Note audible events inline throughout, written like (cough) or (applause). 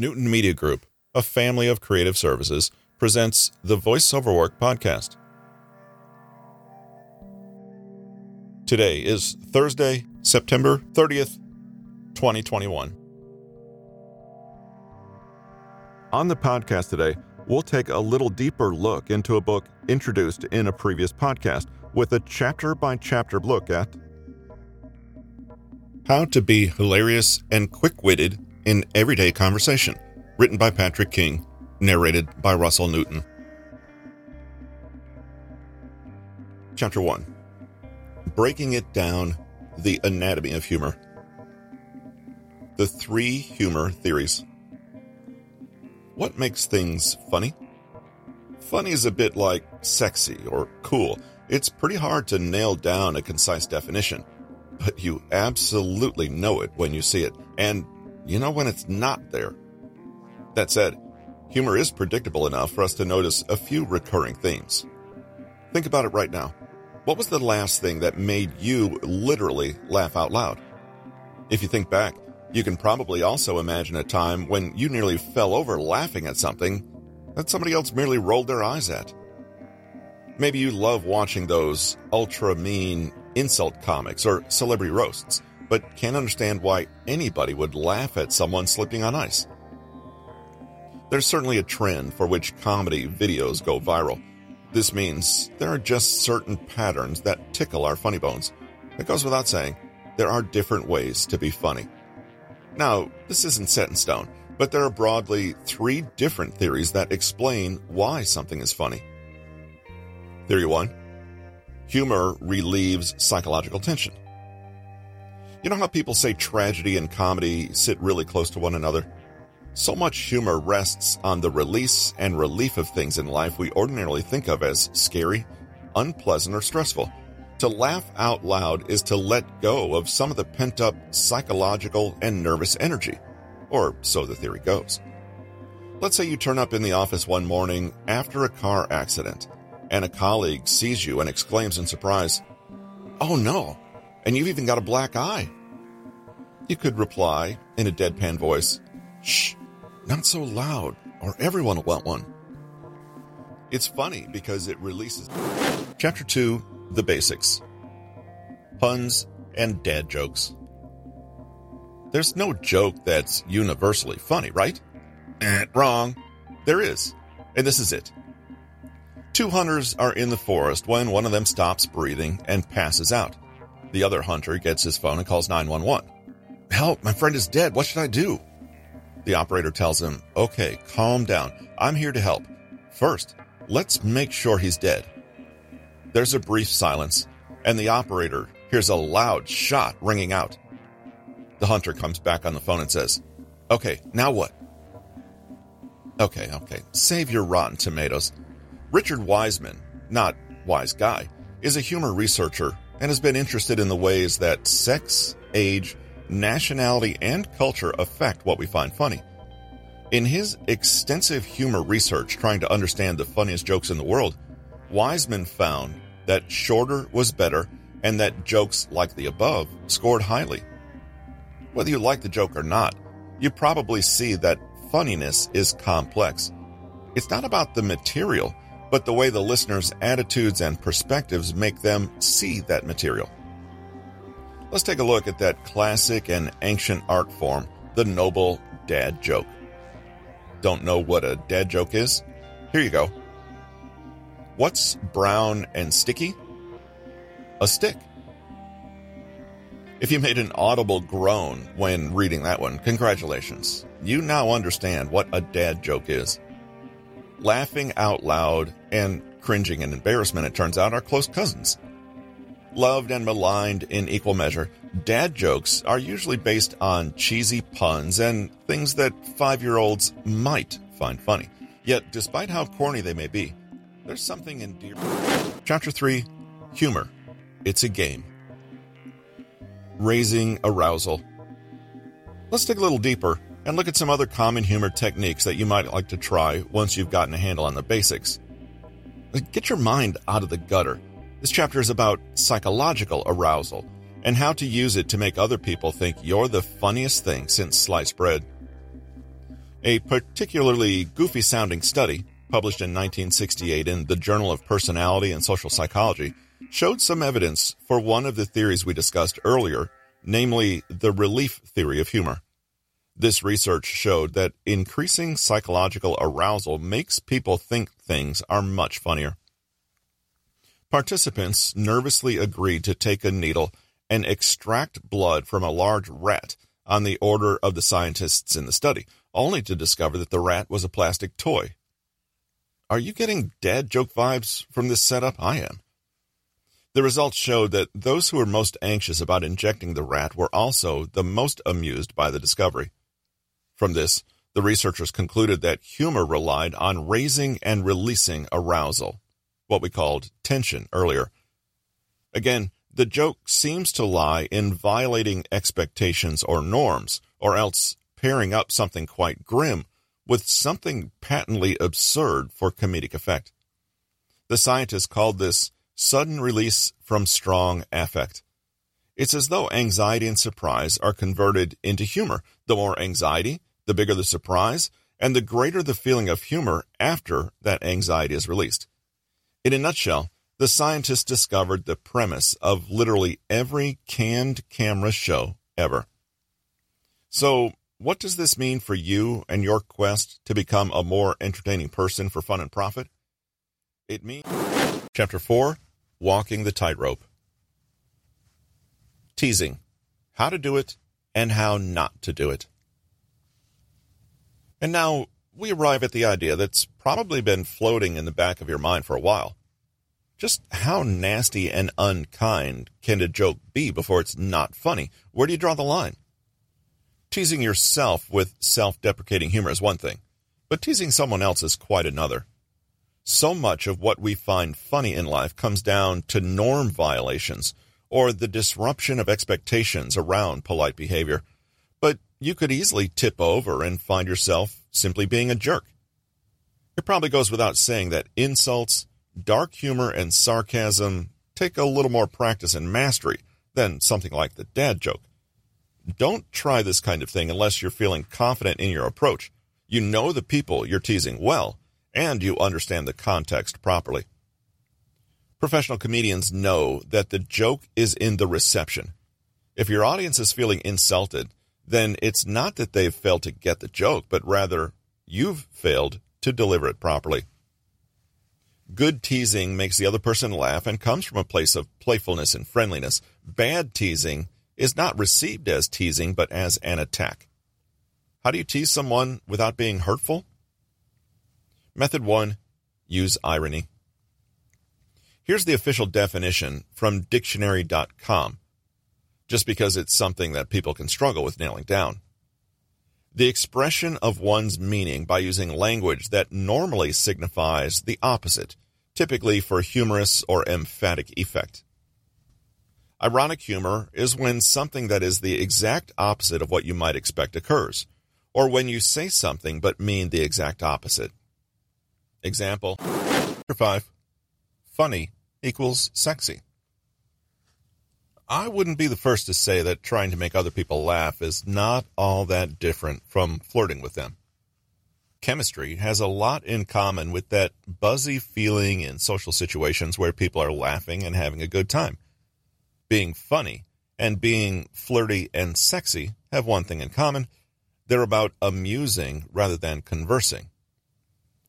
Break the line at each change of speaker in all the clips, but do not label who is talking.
Newton Media Group, a family of creative services, presents the Voiceover Work podcast. Today is Thursday, September 30th, 2021. On the podcast today, we'll take a little deeper look into a book introduced in a previous podcast with a chapter by chapter look at How to Be Hilarious and Quick Witted in Everyday Conversation, written by Patrick King, narrated by Russell Newton. Chapter 1 Breaking It Down The Anatomy of Humor. The Three Humor Theories. What makes things funny? Funny is a bit like sexy or cool. It's pretty hard to nail down a concise definition, but you absolutely know it when you see it, and you know when it's not there. That said, humor is predictable enough for us to notice a few recurring themes. Think about it right now. What was the last thing that made you literally laugh out loud? If you think back, you can probably also imagine a time when you nearly fell over laughing at something that somebody else merely rolled their eyes at. Maybe you love watching those ultra mean insult comics or celebrity roasts, but can't understand why anybody would laugh at someone slipping on ice. There's certainly a trend for which comedy videos go viral. This means there are just certain patterns that tickle our funny bones. It goes without saying, there are different ways to be funny. Now, this isn't set in stone, but there are broadly three different theories that explain why something is funny. Theory 1 Humor relieves psychological tension. You know how people say tragedy and comedy sit really close to one another? So much humor rests on the release and relief of things in life we ordinarily think of as scary, unpleasant, or stressful. To laugh out loud is to let go of some of the pent up psychological and nervous energy, or so the theory goes. Let's say you turn up in the office one morning after a car accident and a colleague sees you and exclaims in surprise, Oh no, and you've even got a black eye. You could reply in a deadpan voice, Shh, not so loud, or everyone will want one. It's funny because it releases. Chapter 2 The Basics Puns and Dad Jokes. There's no joke that's universally funny, right? Eh, wrong. There is. And this is it. Two hunters are in the forest when one of them stops breathing and passes out. The other hunter gets his phone and calls 911. Help, my friend is dead. What should I do? The operator tells him, Okay, calm down. I'm here to help. First, let's make sure he's dead. There's a brief silence, and the operator hears a loud shot ringing out. The hunter comes back on the phone and says, Okay, now what? Okay, okay, save your rotten tomatoes. Richard Wiseman, not wise guy, is a humor researcher and has been interested in the ways that sex, age, nationality, and culture affect what we find funny. In his extensive humor research trying to understand the funniest jokes in the world, Wiseman found that shorter was better and that jokes like the above scored highly. Whether you like the joke or not, you probably see that funniness is complex. It's not about the material, but the way the listener's attitudes and perspectives make them see that material. Let's take a look at that classic and ancient art form, the noble dad joke. Don't know what a dad joke is? Here you go. What's brown and sticky? A stick. If you made an audible groan when reading that one, congratulations. You now understand what a dad joke is. Laughing out loud and cringing in embarrassment, it turns out, are close cousins. Loved and maligned in equal measure, dad jokes are usually based on cheesy puns and things that five year olds might find funny. Yet, despite how corny they may be, there's something endearing. Chapter 3 Humor. It's a game. Raising arousal. Let's dig a little deeper and look at some other common humor techniques that you might like to try once you've gotten a handle on the basics. Get your mind out of the gutter. This chapter is about psychological arousal and how to use it to make other people think you're the funniest thing since sliced bread. A particularly goofy sounding study, published in 1968 in the Journal of Personality and Social Psychology, showed some evidence for one of the theories we discussed earlier, namely the relief theory of humor. This research showed that increasing psychological arousal makes people think things are much funnier. Participants nervously agreed to take a needle and extract blood from a large rat on the order of the scientists in the study, only to discover that the rat was a plastic toy. Are you getting dad joke vibes from this setup? I am. The results showed that those who were most anxious about injecting the rat were also the most amused by the discovery. From this, the researchers concluded that humor relied on raising and releasing arousal, what we called tension earlier. Again, the joke seems to lie in violating expectations or norms, or else pairing up something quite grim with something patently absurd for comedic effect. The scientists called this sudden release from strong affect. It's as though anxiety and surprise are converted into humor. The more anxiety, the bigger the surprise, and the greater the feeling of humor after that anxiety is released. In a nutshell, the scientists discovered the premise of literally every Candid Camera show ever. So, what does this mean for you and your quest to become a more entertaining person for fun and profit? It means Chapter 4 Walking the Tightrope. Teasing How to do it and how not to do it. And now we arrive at the idea that's probably been floating in the back of your mind for a while. Just how nasty and unkind can a joke be before it's not funny? Where do you draw the line? Teasing yourself with self deprecating humor is one thing, but teasing someone else is quite another. So much of what we find funny in life comes down to norm violations or the disruption of expectations around polite behavior. You could easily tip over and find yourself simply being a jerk. It probably goes without saying that insults, dark humor and sarcasm take a little more practice and mastery than something like the dad joke. Don't try this kind of thing unless you're feeling confident in your approach. You know the people you're teasing well, and you understand the context properly. Professional comedians know that the joke is in the reception. If your audience is feeling insulted, then it's not that they've failed to get the joke, but rather you've failed to deliver it properly. Good teasing makes the other person laugh and comes from a place of playfulness and friendliness. Bad teasing is not received as teasing, but as an attack. How do you tease someone without being hurtful? Method 1 Use irony. Here's the official definition from dictionary.com, just because it's something that people can struggle with nailing down. The expression of one's meaning by using language that normally signifies the opposite, typically for humorous or emphatic effect. Ironic humor is when something that is the exact opposite of what you might expect occurs, or when you say something but mean the exact opposite. Example 5. Funny equals sexy. I wouldn't be the first to say that trying to make other people laugh is not all that different from flirting with them. Chemistry has a lot in common with that buzzy feeling in social situations where people are laughing and having a good time. Being funny and being flirty and sexy have one thing in common. They're about amusing rather than conversing.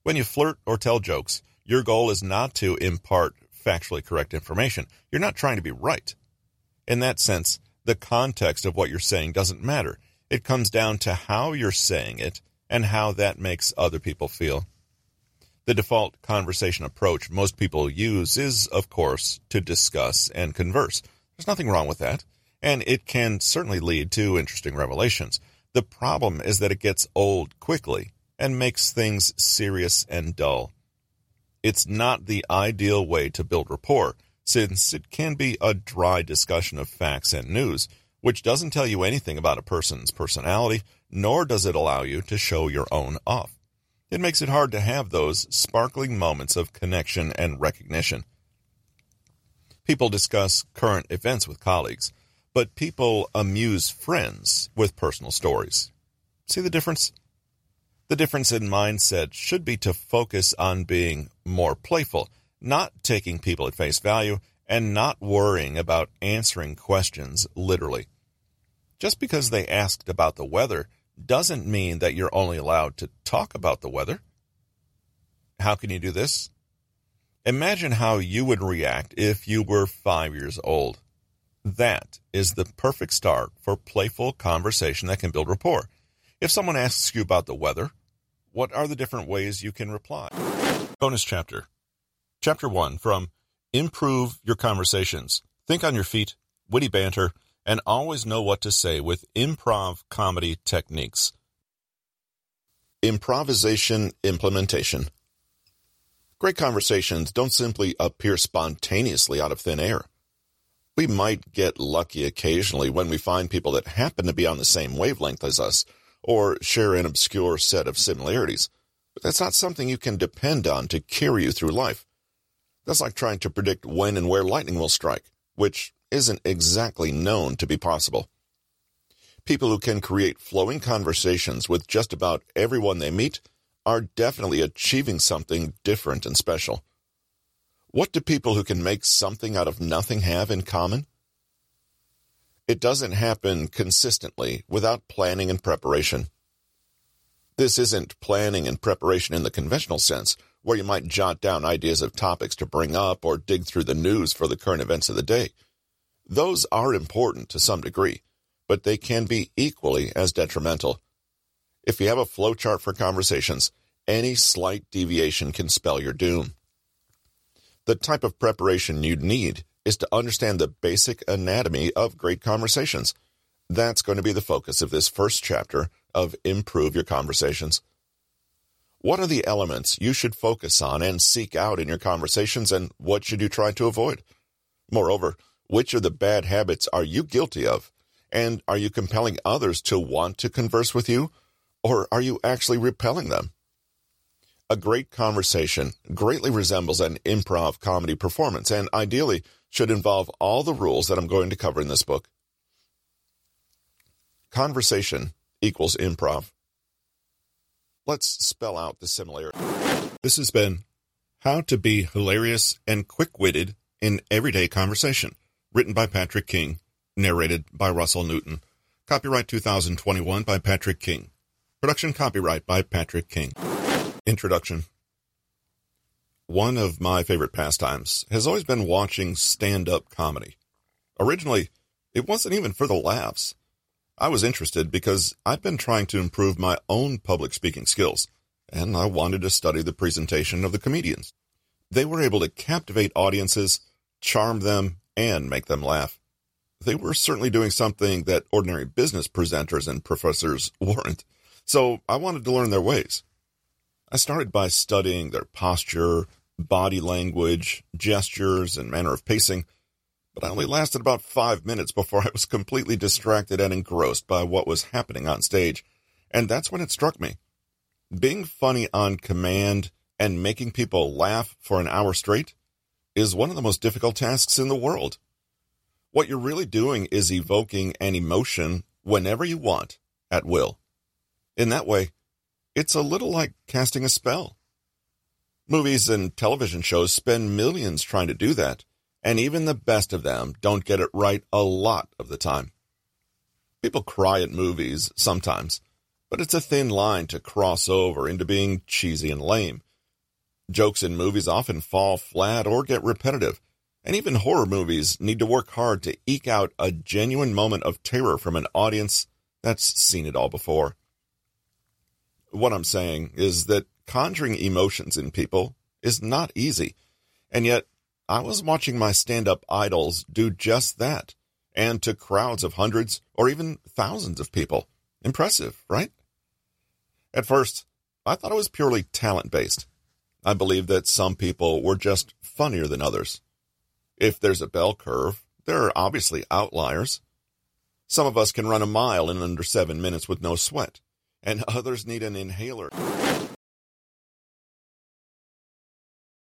When you flirt or tell jokes, your goal is not to impart factually correct information. You're not trying to be right. In that sense, the context of what you're saying doesn't matter. It comes down to how you're saying it and how that makes other people feel. The default conversation approach most people use is, of course, to discuss and converse. There's nothing wrong with that, and it can certainly lead to interesting revelations. The problem is that it gets old quickly and makes things serious and dull. It's not the ideal way to build rapport since it can be a dry discussion of facts and news, which doesn't tell you anything about a person's personality, nor does it allow you to show your own off. It makes it hard to have those sparkling moments of connection and recognition. People discuss current events with colleagues, but people amuse friends with personal stories. See the difference? The difference in mindset should be to focus on being more playful, not taking people at face value, and not worrying about answering questions literally. Just because they asked about the weather doesn't mean that you're only allowed to talk about the weather. How can you do this? Imagine how you would react if you were five years old. That is the perfect start for playful conversation that can build rapport. If someone asks you about the weather, what are the different ways you can reply? Bonus chapter. Chapter 1 from Improve Your Conversations. Think on your feet, witty banter, and always know what to say with improv comedy techniques. Improvisation implementation. Great conversations don't simply appear spontaneously out of thin air. We might get lucky occasionally when we find people that happen to be on the same wavelength as us or share an obscure set of similarities, but that's not something you can depend on to carry you through life. That's like trying to predict when and where lightning will strike, which isn't exactly known to be possible. People who can create flowing conversations with just about everyone they meet are definitely achieving something different and special. What do people who can make something out of nothing have in common? It doesn't happen consistently without planning and preparation. This isn't planning and preparation in the conventional sense, where you might jot down ideas of topics to bring up or dig through the news for the current events of the day. Those are important to some degree, but they can be equally as detrimental. If you have a flowchart for conversations, any slight deviation can spell your doom. The type of preparation you'd need is to understand the basic anatomy of great conversations. That's going to be the focus of this first chapter of Improve Your Conversations. What are the elements you should focus on and seek out in your conversations, and what should you try to avoid? Moreover, which of the bad habits are you guilty of? And are you compelling others to want to converse with you or are you actually repelling them? A great conversation greatly resembles an improv comedy performance and ideally should involve all the rules that I'm going to cover in this book. Conversation equals improv. Let's spell out the similarity. This has been How to Be Hilarious and Quick Witted in Everyday Conversation, written by Patrick King, narrated by Russell Newton. Copyright 2021 by Patrick King. Production copyright by Patrick King. Introduction One of my favorite pastimes has always been watching stand up comedy. Originally, it wasn't even for the laughs. I was interested because I'd been trying to improve my own public speaking skills, and I wanted to study the presentation of the comedians. They were able to captivate audiences, charm them, and make them laugh. They were certainly doing something that ordinary business presenters and professors (laughs) weren't. So I wanted to learn their ways. I started by studying their posture, body language, gestures, and manner of pacing, but I only lasted about five minutes before (laughs) I was completely distracted and engrossed by what was happening on stage. And that's when it struck me. Being funny on command and making people laugh for an hour straight is one of the most difficult tasks in the world. What you're really doing is evoking an emotion whenever you want, at will. In that way, it's a little like casting a spell. Movies and television shows spend millions trying to do that, and even the best of them don't get it right a lot of the time. People cry at movies sometimes, but it's a thin line to cross over into being cheesy and lame. Jokes in movies often fall flat or get repetitive, and even horror movies need to work hard to eke out a genuine moment of terror from an audience that's seen it all before. What I'm saying is that conjuring emotions in people is not easy. And yet, I was watching my stand up idols do just that, and to crowds of hundreds or even thousands of people. Impressive, right? At first, I thought it was purely talent based. I believed that some people were just funnier than others. If there's a bell curve, there are obviously outliers. Some of us can run a mile in under seven minutes with no sweat and others need an inhaler.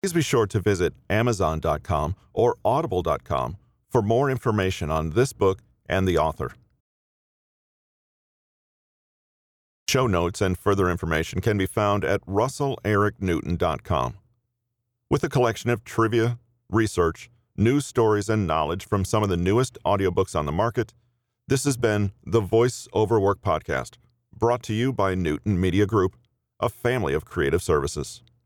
Please be sure to visit Amazon.com or Audible.com for more information on this book and the author. Show notes and further information can be found at russellericnewton.com. With a collection of trivia, research, news stories, and knowledge from some of the newest audiobooks on the market, this has been the Voice Over Work Podcast, brought to you by Newton Media Group, a family of creative services.